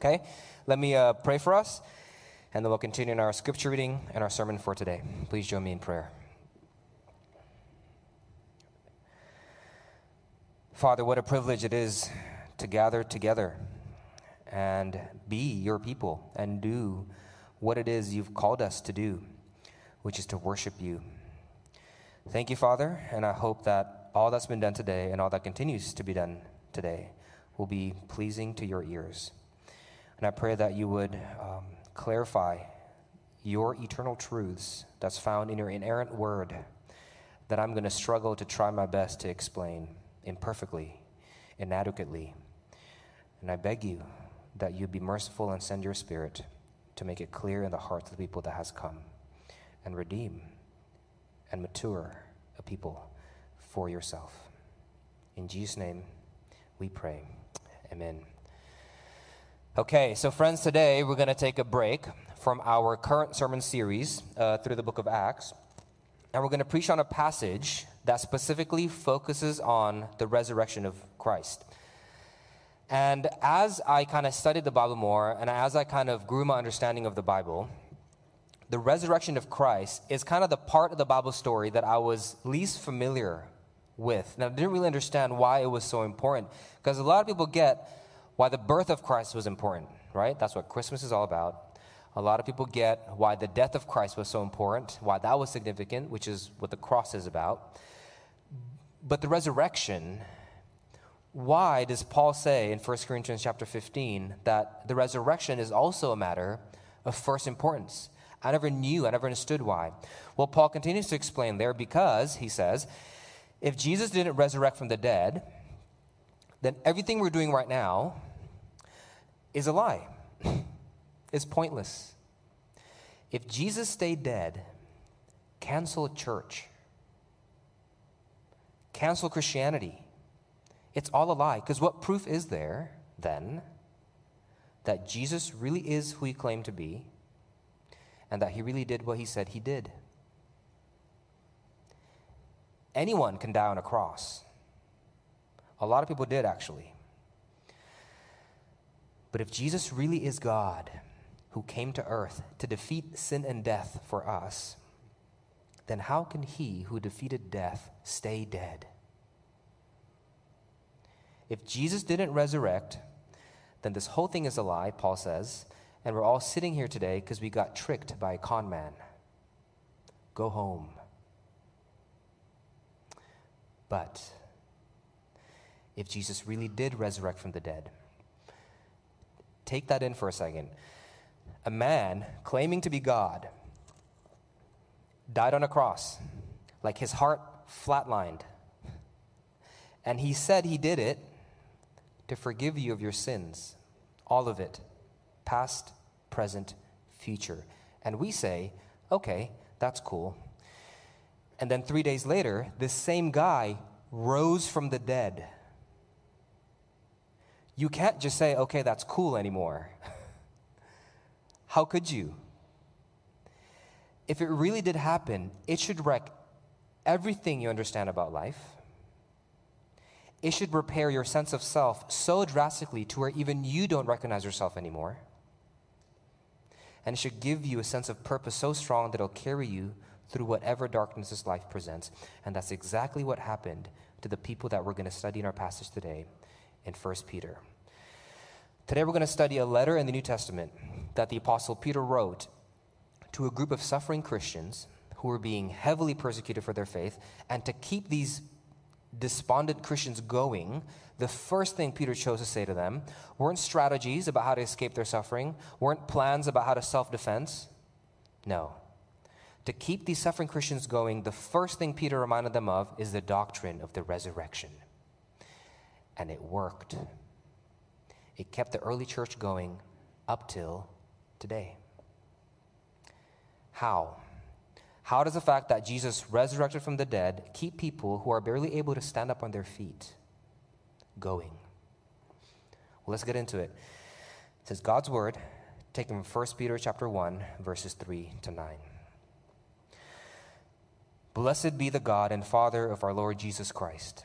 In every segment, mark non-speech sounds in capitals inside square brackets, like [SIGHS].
Okay? Let me uh, pray for us, and then we'll continue in our scripture reading and our sermon for today. Please join me in prayer. Father, what a privilege it is to gather together and be your people and do what it is you've called us to do, which is to worship you. Thank you, Father, and I hope that all that's been done today and all that continues to be done today will be pleasing to your ears. And I pray that you would um, clarify your eternal truths that's found in your inerrant word that I'm going to struggle to try my best to explain imperfectly, inadequately. And I beg you that you be merciful and send your spirit to make it clear in the hearts of the people that has come and redeem and mature a people for yourself. In Jesus' name we pray. Amen. Okay, so friends, today we're going to take a break from our current sermon series uh, through the book of Acts. And we're going to preach on a passage that specifically focuses on the resurrection of Christ. And as I kind of studied the Bible more, and as I kind of grew my understanding of the Bible, the resurrection of Christ is kind of the part of the Bible story that I was least familiar with. And I didn't really understand why it was so important. Because a lot of people get why the birth of Christ was important, right? That's what Christmas is all about. A lot of people get why the death of Christ was so important, why that was significant, which is what the cross is about. But the resurrection, why does Paul say in 1 Corinthians chapter 15 that the resurrection is also a matter of first importance? I never knew, I never understood why. Well, Paul continues to explain there because, he says, if Jesus didn't resurrect from the dead, then everything we're doing right now is a lie. [LAUGHS] it's pointless. If Jesus stayed dead, cancel church cancel Christianity. It's all a lie. Because what proof is there then that Jesus really is who he claimed to be and that he really did what he said he did? Anyone can die on a cross. A lot of people did, actually. But if Jesus really is God who came to earth to defeat sin and death for us, then how can he who defeated death stay dead? If Jesus didn't resurrect, then this whole thing is a lie, Paul says, and we're all sitting here today because we got tricked by a con man. Go home. But if Jesus really did resurrect from the dead, take that in for a second. A man claiming to be God died on a cross, like his heart flatlined. And he said he did it to forgive you of your sins, all of it, past, present, future. And we say, okay, that's cool. And then three days later, this same guy rose from the dead. You can't just say, okay, that's cool anymore. [LAUGHS] How could you? if it really did happen, it should wreck everything you understand about life. It should repair your sense of self so drastically to where even you don't recognize yourself anymore. And it should give you a sense of purpose so strong that it'll carry you through whatever darkness this life presents. And that's exactly what happened to the people that we're going to study in our passage today in 1 Peter. Today we're going to study a letter in the New Testament that the Apostle Peter wrote to a group of suffering Christians who were being heavily persecuted for their faith, and to keep these despondent Christians going, the first thing Peter chose to say to them weren't strategies about how to escape their suffering, weren't plans about how to self defense. No. To keep these suffering Christians going, the first thing Peter reminded them of is the doctrine of the resurrection. And it worked. It kept the early church going up till today. How? How does the fact that Jesus resurrected from the dead keep people who are barely able to stand up on their feet going? Well, let's get into it. It says God's word, taken from 1 Peter chapter 1, verses 3 to 9. Blessed be the God and Father of our Lord Jesus Christ.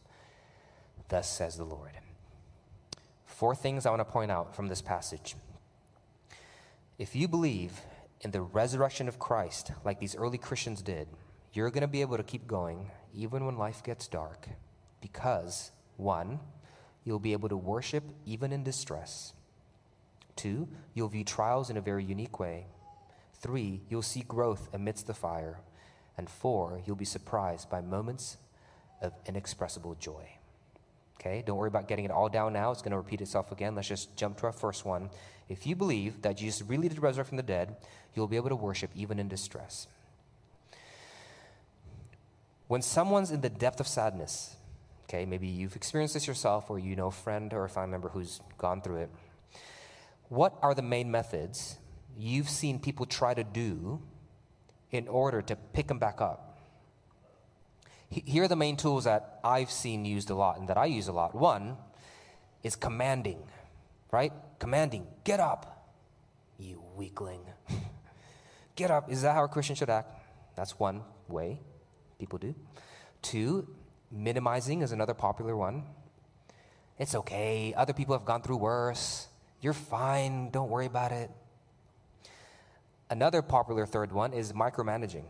Thus says the Lord. Four things I want to point out from this passage. If you believe in the resurrection of Christ, like these early Christians did, you're going to be able to keep going even when life gets dark because, one, you'll be able to worship even in distress. Two, you'll view trials in a very unique way. Three, you'll see growth amidst the fire. And four, you'll be surprised by moments of inexpressible joy. Okay, don't worry about getting it all down now. It's going to repeat itself again. Let's just jump to our first one. If you believe that Jesus really did resurrect from the dead, you'll be able to worship even in distress. When someone's in the depth of sadness, okay, maybe you've experienced this yourself or you know a friend or a family member who's gone through it, what are the main methods you've seen people try to do in order to pick them back up? Here are the main tools that I've seen used a lot and that I use a lot. One is commanding, right? Commanding, get up, you weakling. [LAUGHS] get up. Is that how a Christian should act? That's one way people do. Two, minimizing is another popular one. It's okay. Other people have gone through worse. You're fine. Don't worry about it. Another popular third one is micromanaging.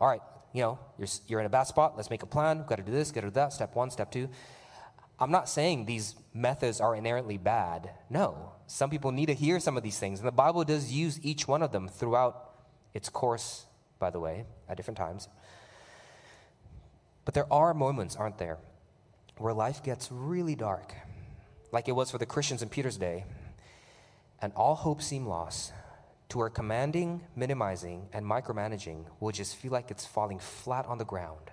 All right, you know, you're, you're in a bad spot. Let's make a plan. We've Got to do this, got to do that. Step one, step two. I'm not saying these methods are inherently bad. No. Some people need to hear some of these things. And the Bible does use each one of them throughout its course, by the way, at different times. But there are moments, aren't there, where life gets really dark, like it was for the Christians in Peter's day, and all hope seemed lost, to where commanding, minimizing, and micromanaging will just feel like it's falling flat on the ground.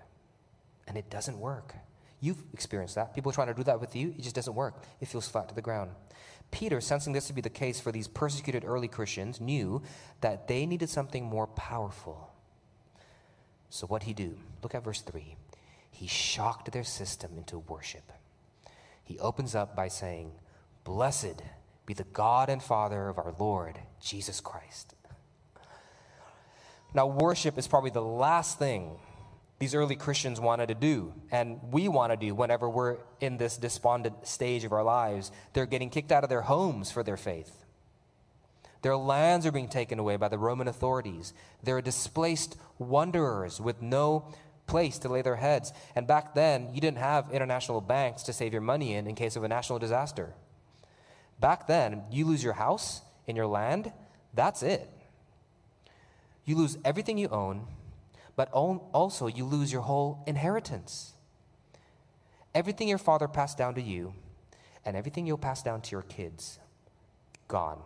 And it doesn't work. You've experienced that. People trying to do that with you, it just doesn't work. It feels flat to the ground. Peter, sensing this to be the case for these persecuted early Christians, knew that they needed something more powerful. So, what he do? Look at verse 3. He shocked their system into worship. He opens up by saying, Blessed be the God and Father of our Lord Jesus Christ. Now, worship is probably the last thing these early Christians wanted to do, and we want to do whenever we're in this despondent stage of our lives. They're getting kicked out of their homes for their faith. Their lands are being taken away by the Roman authorities. They're displaced wanderers with no place to lay their heads. And back then, you didn't have international banks to save your money in in case of a national disaster. Back then, you lose your house and your land, that's it. You lose everything you own but also you lose your whole inheritance. Everything your father passed down to you, and everything you'll pass down to your kids, gone.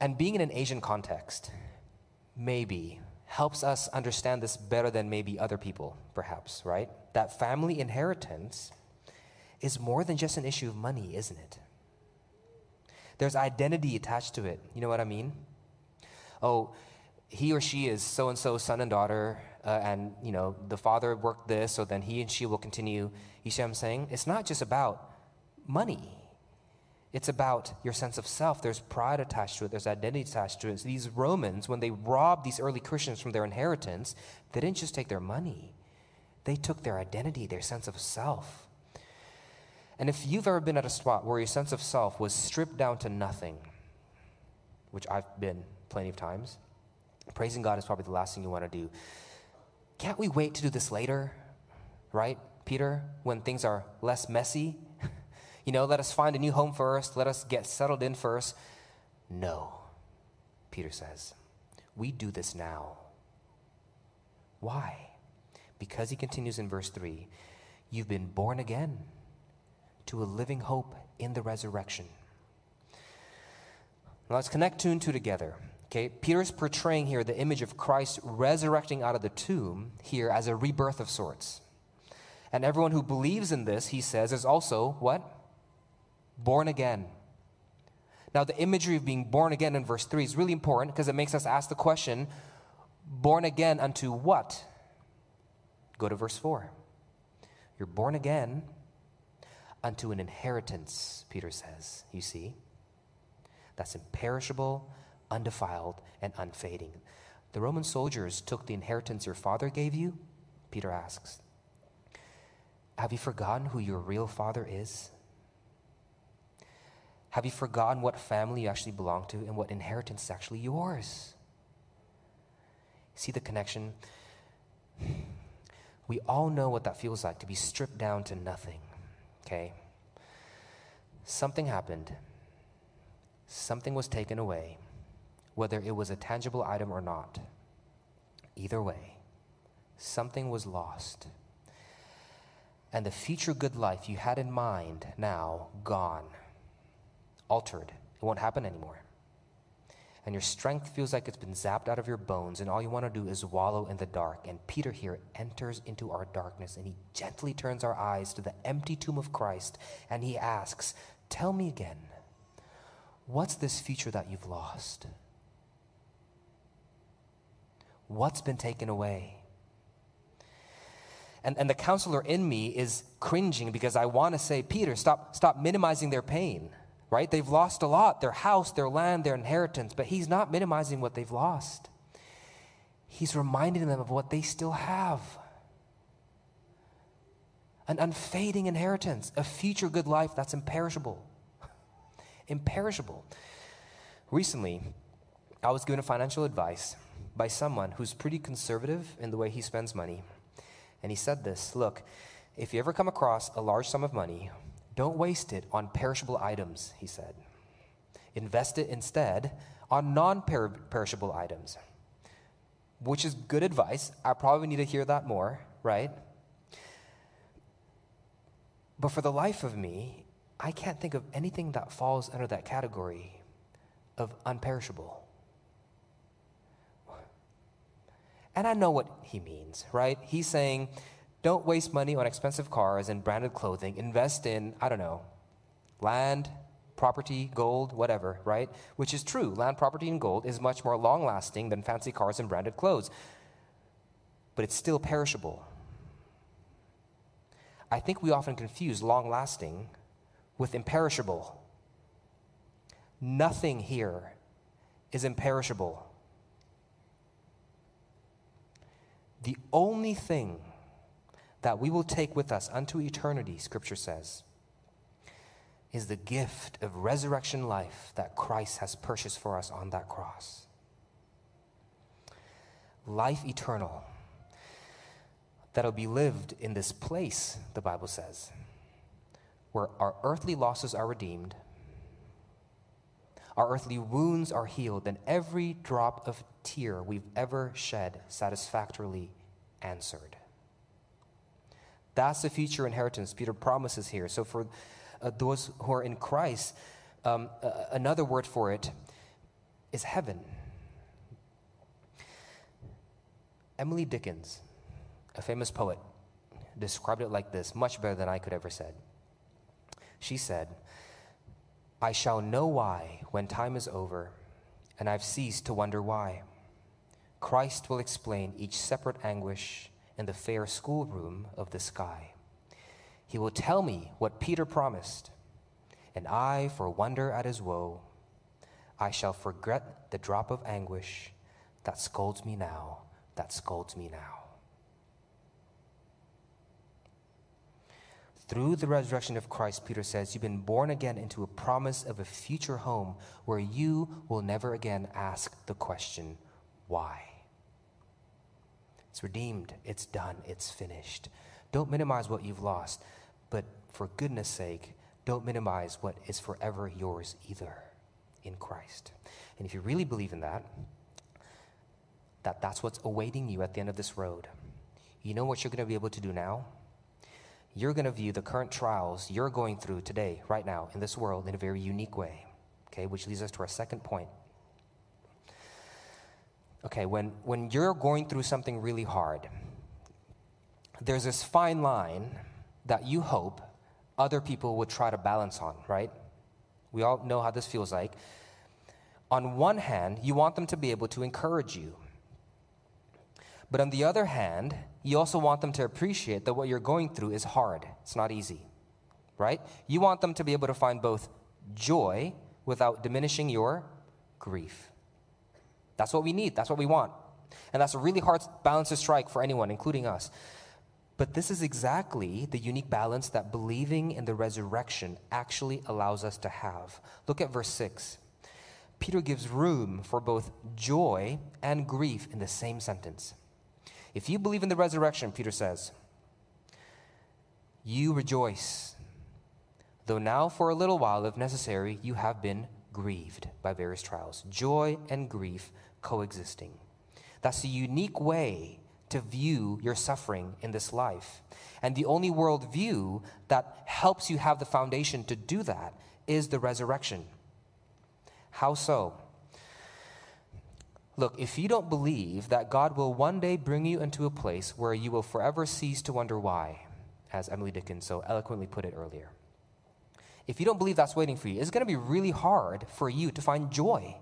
And being in an Asian context, maybe helps us understand this better than maybe other people, perhaps, right? That family inheritance is more than just an issue of money, isn't it? There's identity attached to it. You know what I mean? oh, he or she is so and so son and daughter, uh, and you know the father worked this, so then he and she will continue. You see what I'm saying? It's not just about money. It's about your sense of self. There's pride attached to it. There's identity attached to it. So these Romans, when they robbed these early Christians from their inheritance, they didn't just take their money. They took their identity, their sense of self. And if you've ever been at a spot where your sense of self was stripped down to nothing, which I've been plenty of times. Praising God is probably the last thing you want to do. Can't we wait to do this later? Right, Peter, when things are less messy? [LAUGHS] You know, let us find a new home first. Let us get settled in first. No, Peter says. We do this now. Why? Because he continues in verse 3 you've been born again to a living hope in the resurrection. Now let's connect two and two together. Okay, Peter's portraying here the image of Christ resurrecting out of the tomb here as a rebirth of sorts. And everyone who believes in this, he says, is also what? Born again. Now, the imagery of being born again in verse 3 is really important because it makes us ask the question born again unto what? Go to verse 4. You're born again unto an inheritance, Peter says. You see? That's imperishable, undefiled, and unfading. The Roman soldiers took the inheritance your father gave you, Peter asks. Have you forgotten who your real father is? Have you forgotten what family you actually belong to and what inheritance is actually yours? See the connection? [SIGHS] We all know what that feels like to be stripped down to nothing, okay? Something happened, something was taken away, whether it was a tangible item or not. Either way, something was lost. And the future good life you had in mind now gone, altered. It won't happen anymore and your strength feels like it's been zapped out of your bones, and all you want to do is wallow in the dark. And Peter here enters into our darkness, and he gently turns our eyes to the empty tomb of Christ, and he asks, Tell me again, what's this future that you've lost? What's been taken away? And, and the counselor in me is cringing because I want to say, Peter, stop, stop minimizing their pain right? They've lost a lot their house, their land, their inheritance, but he's not minimizing what they've lost. He's reminding them of what they still have an unfading inheritance, a future good life that's imperishable. [LAUGHS] imperishable. Recently, I was given financial advice by someone who's pretty conservative in the way he spends money. And he said this Look, if you ever come across a large sum of money don't waste it on perishable items, he said. Invest it instead on non perishable items, which is good advice. I probably need to hear that more, right? But for the life of me, I can't think of anything that falls under that category of unperishable. And I know what he means, right? He's saying, don't waste money on expensive cars and branded clothing. Invest in, I don't know, land, property, gold, whatever, right? Which is true. Land, property, and gold is much more long lasting than fancy cars and branded clothes. But it's still perishable. I think we often confuse long lasting with imperishable. Nothing here is imperishable. The only thing that we will take with us unto eternity, Scripture says, is the gift of resurrection life that Christ has purchased for us on that cross. Life eternal that'll be lived in this place, the Bible says, where our earthly losses are redeemed, our earthly wounds are healed, and every drop of tear we've ever shed satisfactorily answered. That's the future inheritance Peter promises here. So, for uh, those who are in Christ, um, uh, another word for it is heaven. Emily Dickinson, a famous poet, described it like this, much better than I could ever said. She said, I shall know why when time is over, and I've ceased to wonder why. Christ will explain each separate anguish in the fair schoolroom of the sky. He will tell me what Peter promised, and I, for wonder at his woe, I shall forget the drop of anguish that scolds me now, that scolds me now. Through the resurrection of Christ, Peter says, you've been born again into a promise of a future home where you will never again ask the question, why? It's redeemed, it's done, it's finished. Don't minimize what you've lost, but for goodness sake, don't minimize what is forever yours either in Christ. And if you really believe in that, that that's what's awaiting you at the end of this road, you know what you're going to be able to do now? You're going to view the current trials you're going through today, right now, in this world, in a very unique way. Okay, which leads us to our second point. Okay, when, when you're going through something really hard, there's this fine line that you hope other people would try to balance on, right? We all know how this feels like. On one hand, you want them to be able to encourage you. But on the other hand, you also want them to appreciate that what you're going through is hard. It's not easy, right? You want them to be able to find both joy without diminishing your grief. That's what we need. That's what we want. And that's a really hard balance to strike for anyone, including us. But this is exactly the unique balance that believing in the resurrection actually allows us to have. Look at verse 6. Peter gives room for both joy and grief in the same sentence. If you believe in the resurrection, Peter says, you rejoice, though now for a little while, if necessary, you have been grieved by various trials. Joy and grief coexisting. That's a unique way to view your suffering in this life. And the only worldview that helps you have the foundation to do that is the resurrection. How so? Look, if you don't believe that God will one day bring you into a place where you will forever cease to wonder why, as Emily Dickinson so eloquently put it earlier, if you don't believe that's waiting for you, it's going to be really hard for you to find joy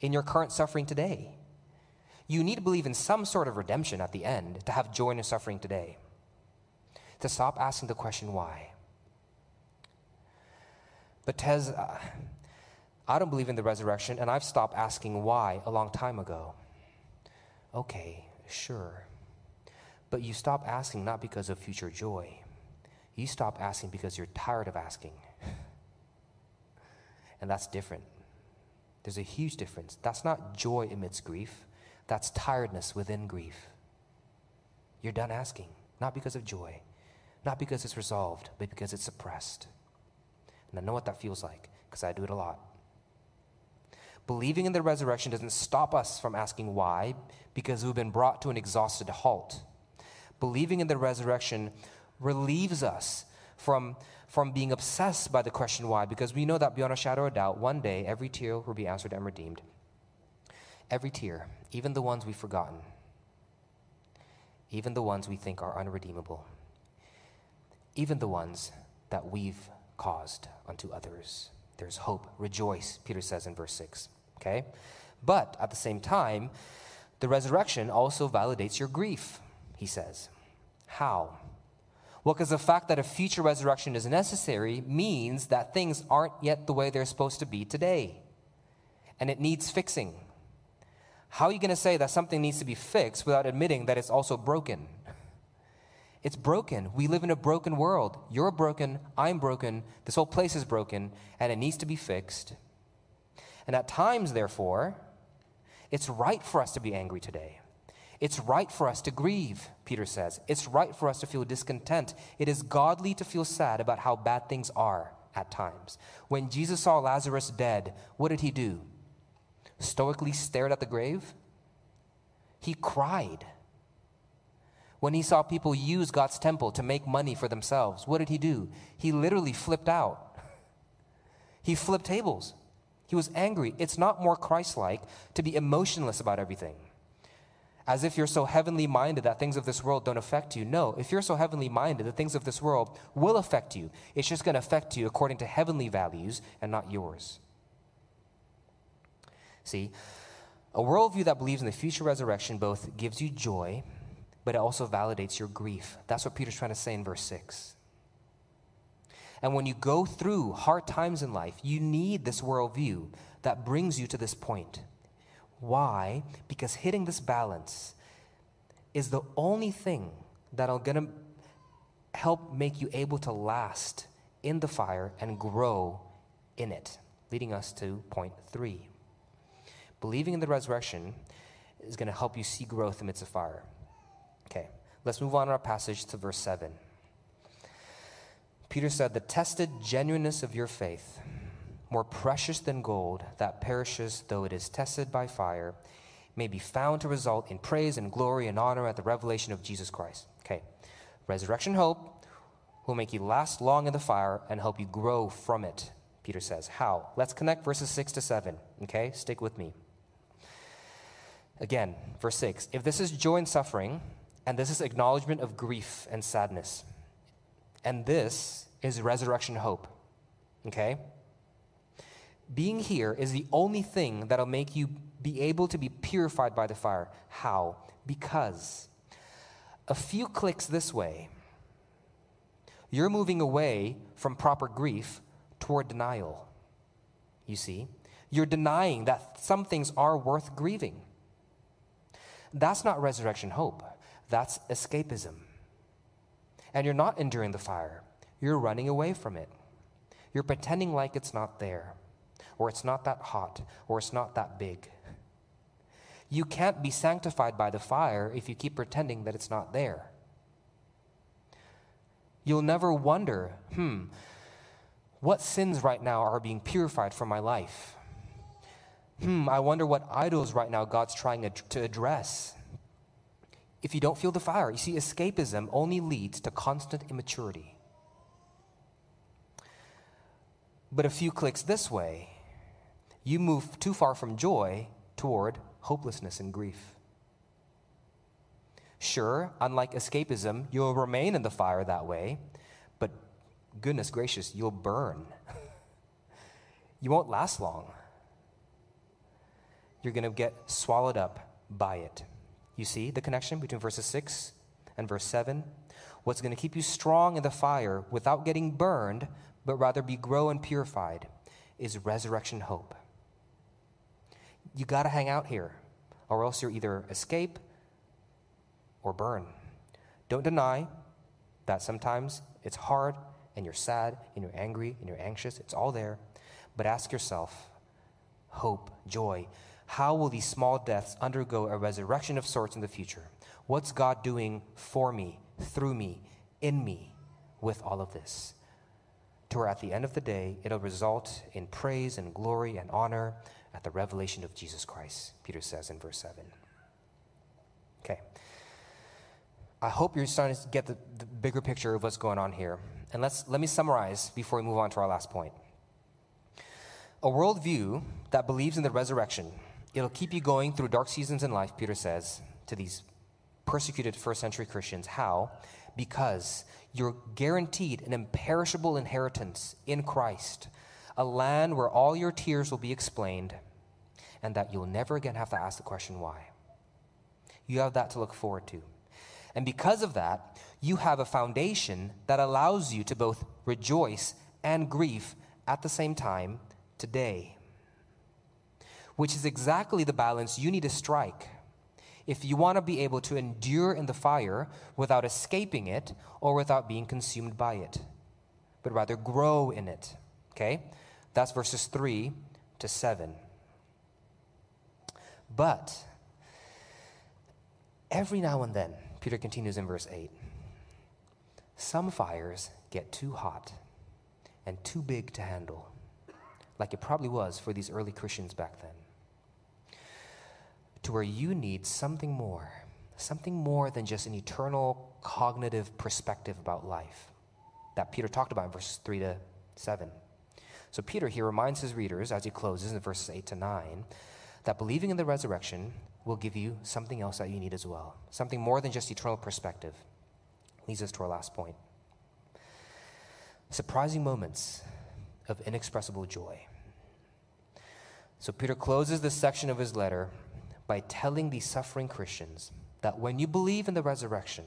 in your current suffering today. You need to believe in some sort of redemption at the end to have joy in your suffering today. To stop asking the question, why? But Tez, uh, I don't believe in the resurrection, and I've stopped asking why a long time ago. Okay, sure. But you stop asking not because of future joy. You stop asking because you're tired of asking. And that's different. There's a huge difference. That's not joy amidst grief, that's tiredness within grief. You're done asking, not because of joy, not because it's resolved, but because it's suppressed. And I know what that feels like because I do it a lot. Believing in the resurrection doesn't stop us from asking why, because we've been brought to an exhausted halt. Believing in the resurrection relieves us from, from being obsessed by the question why, because we know that beyond a shadow of doubt, one day every tear will be answered and redeemed. Every tear, even the ones we've forgotten, even the ones we think are unredeemable, even the ones that we've caused unto others. There's hope. Rejoice, Peter says in verse 6. Okay? But at the same time, the resurrection also validates your grief, he says. How? Well, because the fact that a future resurrection is necessary means that things aren't yet the way they're supposed to be today. And it needs fixing. How are you going to say that something needs to be fixed without admitting that it's also broken? It's broken. We live in a broken world. You're broken. I'm broken. This whole place is broken, and it needs to be fixed. And at times, therefore, it's right for us to be angry today. It's right for us to grieve, Peter says. It's right for us to feel discontent. It is godly to feel sad about how bad things are at times. When Jesus saw Lazarus dead, what did he do? Stoically stared at the grave? He cried. When he saw people use God's temple to make money for themselves, what did he do? He literally flipped out. [LAUGHS] He flipped tables. He was angry. It's not more Christ like to be emotionless about everything as if you're so heavenly minded that things of this world don't affect you. No, if you're so heavenly minded, the things of this world will affect you. It's just going to affect you according to heavenly values and not yours. See, a worldview that believes in the future resurrection both gives you joy, but it also validates your grief. That's what Peter's trying to say in verse 6. And when you go through hard times in life, you need this worldview that brings you to this point why? Because hitting this balance is the only thing that'll gonna help make you able to last in the fire and grow in it. Leading us to point three. Believing in the resurrection is to help you see growth amidst the fire. Okay, let's move on in our passage to verse 7. Peter said, The tested genuineness of your faith, more precious than gold that perishes though it is tested by fire, may be found to result in praise and glory and honor at the revelation of Jesus Christ. Okay. Resurrection hope will make you last long in the fire and help you grow from it, Peter says. How? Let's connect verses 6 to 7. Okay? Stick with me. Again, verse 6. If this is joy and suffering, and this is acknowledgement of grief and sadness, and this is resurrection hope. Okay? Being here is the only thing that'll make you be able to be purified by the fire. How? Because a few clicks this way, you're moving away from proper grief toward denial. You see? You're denying that some things are worth grieving. That's not resurrection hope, that's escapism and you're not enduring the fire. You're running away from it. You're pretending like it's not there, or it's not that hot, or it's not that big. You can't be sanctified by the fire if you keep pretending that it's not there. You'll never wonder, hmm, what sins right now are being purified from my life? Hmm, I wonder what idols right now God's trying to address if you don't feel the fire. You see, escapism only leads to constant immaturity. But a few clicks this way, you move too far from joy toward hopelessness and grief. Sure, unlike escapism, you'll remain in the fire that way, but goodness gracious, you'll burn. [LAUGHS] you won't last long. You're going to get swallowed up by it. You see the connection between verses 6 and verse 7? What's going to keep you strong in the fire without getting burned, but rather be grow and purified, is resurrection hope. You got to hang out here, or else you're either escape or burn. Don't deny that sometimes it's hard and you're sad and you're angry and you're anxious. It's all there. But ask yourself hope, joy, how will these small deaths undergo a resurrection of sorts in the future? What's God doing for me, through me, in me with all of this? To where at the end of the day, it'll result in praise and glory and honor at the revelation of Jesus Christ, Peter says in verse 7. Okay. I hope you're starting to get the, the bigger picture of what's going on here. And let's, let me summarize before we move on to our last point. A worldview that believes in the resurrection It'll keep you going through dark seasons in life, Peter says to these persecuted first century Christians. How? Because you're guaranteed an imperishable inheritance in Christ, a land where all your tears will be explained, and that you'll never again have to ask the question why. You have that to look forward to. And because of that, you have a foundation that allows you to both rejoice and grieve at the same time today which is exactly the balance you need to strike if you want to be able to endure in the fire without escaping it or without being consumed by it, but rather grow in it. Okay? That's verses 3 to 7. But every now and then, Peter continues in verse 8, some fires get too hot and too big to handle, like it probably was for these early Christians back then to where you need something more, something more than just an eternal cognitive perspective about life that Peter talked about in verses 3 to 7. So, Peter here reminds his readers as he closes in verses 8 to 9 that believing in the resurrection will give you something else that you need as well, something more than just eternal perspective. Leads us to our last point surprising moments of inexpressible joy. So, Peter closes this section of his letter by telling these suffering Christians that when you believe in the resurrection,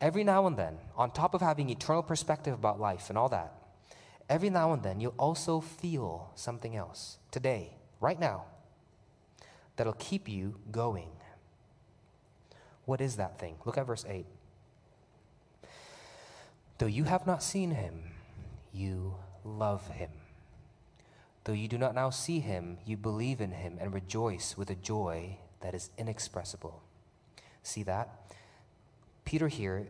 every now and then, on top of having eternal perspective about life and all that, every now and then you'll also feel something else today, right now, that'll keep you going. What is that thing? Look at verse 8. Though you have not seen him, you love him. Though you do not now see him, you believe in him and rejoice with a joy that is inexpressible. See that? Peter here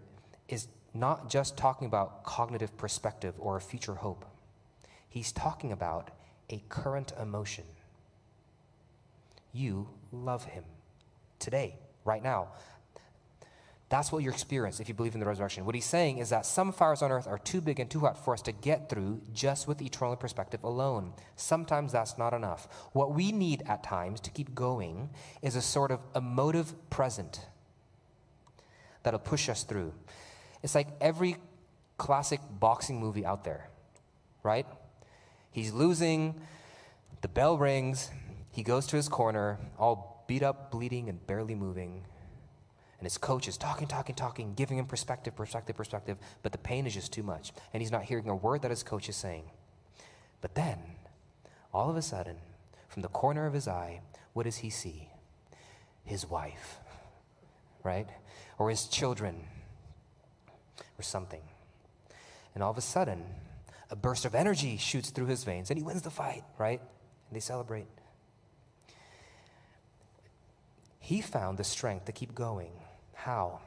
is not just talking about cognitive perspective or a future hope, he's talking about a current emotion. You love him today, right now. That's what you experience if you believe in the resurrection. What he's saying is that some fires on earth are too big and too hot for us to get through just with eternal perspective alone. Sometimes that's not enough. What we need at times to keep going is a sort of emotive present that'll push us through. It's like every classic boxing movie out there, right? He's losing, the bell rings, he goes to his corner, all beat up, bleeding, and barely moving. And his coach is talking, talking, talking, giving him perspective, perspective, perspective, but the pain is just too much. And he's not hearing a word that his coach is saying. But then, all of a sudden, from the corner of his eye, what does he see? His wife, right? Or his children, or something. And all of a sudden, a burst of energy shoots through his veins, and he wins the fight, right? And they celebrate. He found the strength to keep going how?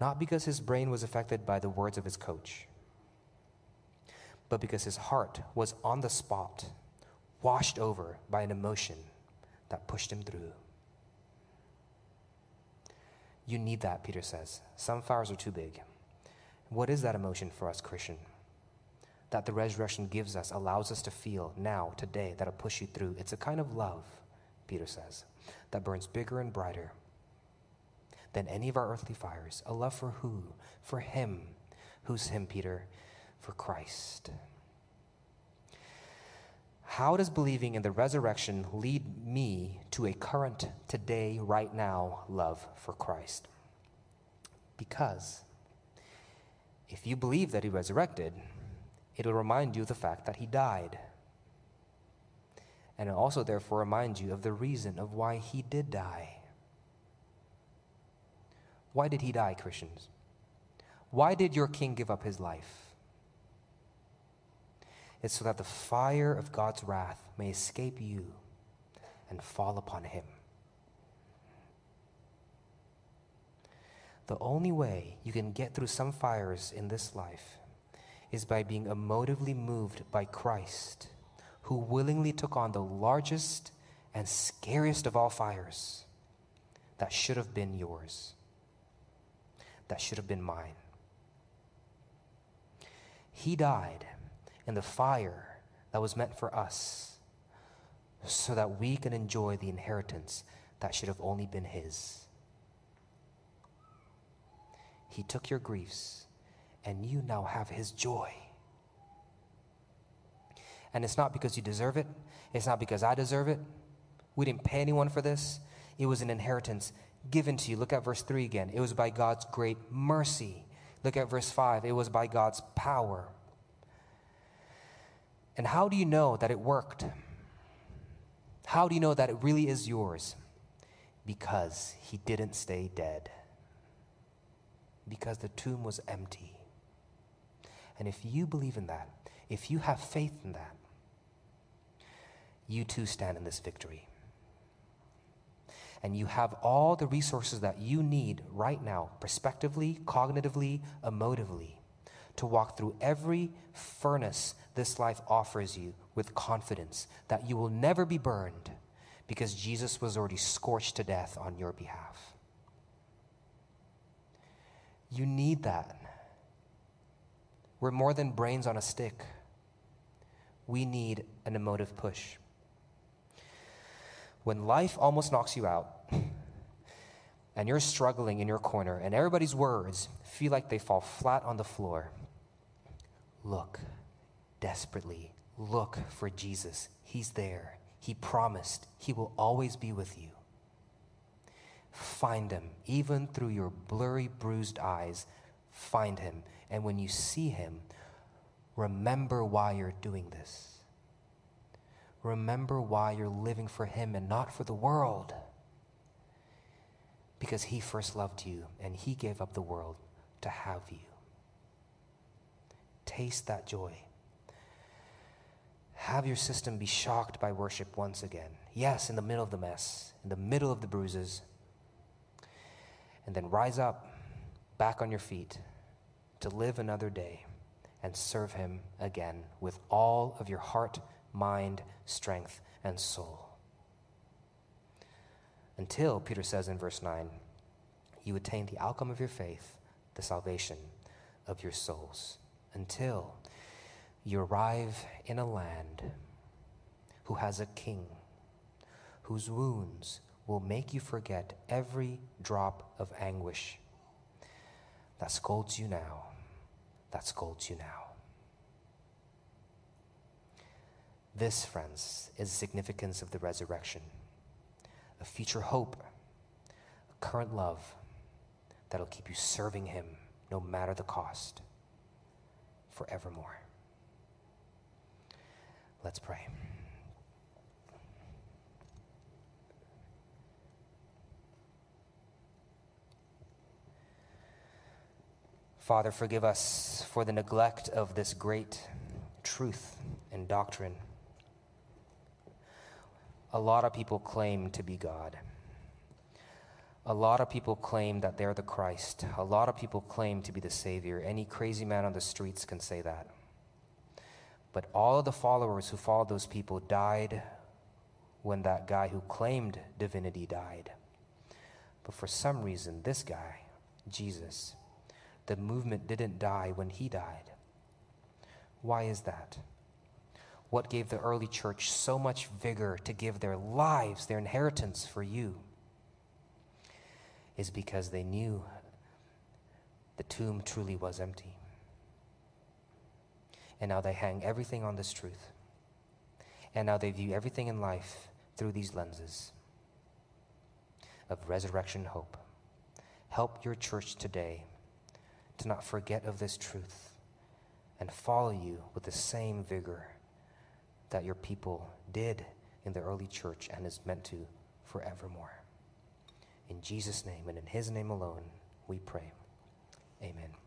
Not because his brain was affected by the words of his coach, but because his heart was on the spot, washed over by an emotion that pushed him through. You need that, Peter says. Some fires are too big. What is that emotion for us, Christian? That the resurrection gives us, allows us to feel now, today, that'll push you through. It's a kind of love, Peter says, that burns bigger and brighter than any of our earthly fires. A love for who? For Him. Who's Him, Peter? For Christ. How does believing in the resurrection lead me to a current, today, right now love for Christ? Because if you believe that He resurrected, it'll remind you of the fact that He died. And it also, therefore, remind you of the reason of why He did die. Why did he die, Christians? Why did your king give up his life? It's so that the fire of God's wrath may escape you and fall upon him. The only way you can get through some fires in this life is by being emotively moved by Christ, who willingly took on the largest and scariest of all fires that should have been yours that should have been mine. He died in the fire that was meant for us so that we can enjoy the inheritance that should have only been His. He took your griefs, and you now have His joy. And it's not because you deserve it, it's not because I deserve it. We didn't pay anyone for this. It was an inheritance given to you. Look at verse 3 again. It was by God's great mercy. Look at verse 5. It was by God's power. And how do you know that it worked? How do you know that it really is yours? Because he didn't stay dead. Because the tomb was empty. And if you believe in that, if you have faith in that, you too stand in this victory and you have all the resources that you need right now, prospectively, cognitively, emotively, to walk through every furnace this life offers you with confidence that you will never be burned because Jesus was already scorched to death on your behalf. You need that. We're more than brains on a stick. We need an emotive push. When life almost knocks you out, [LAUGHS] and you're struggling in your corner, and everybody's words feel like they fall flat on the floor, look desperately. Look for Jesus. He's there. He promised He will always be with you. Find Him, even through your blurry, bruised eyes. Find Him. And when you see Him, remember why you're doing this. Remember why you're living for Him and not for the world because he first loved you and he gave up the world to have you. Taste that joy. Have your system be shocked by worship once again. Yes, in the middle of the mess, in the middle of the bruises. And then rise up, back on your feet, to live another day and serve Him again with all of your heart, mind, strength, and soul. Until, Peter says in verse 9, you attain the outcome of your faith, the salvation of your souls. Until you arrive in a land who has a king whose wounds will make you forget every drop of anguish that scolds you now, that scolds you now. This, friends, is the significance of the resurrection a future hope, a current love that'll keep you serving Him no matter the cost forevermore. Let's pray. Father, forgive us for the neglect of this great truth and doctrine. A lot of people claim to be God. A lot of people claim that they're the Christ. A lot of people claim to be the Savior. Any crazy man on the streets can say that. But all of the followers who followed those people died when that guy who claimed divinity died. But for some reason, this guy, Jesus, the movement didn't die when he died. Why is that? What gave the early church so much vigor to give their lives, their inheritance for you? Is because they knew the tomb truly was empty. And now they hang everything on this truth. And now they view everything in life through these lenses of resurrection hope. Help your church today to not forget of this truth and follow you with the same vigor that your people did in the early church and is meant to forevermore. In Jesus' name and in His name alone, we pray. Amen.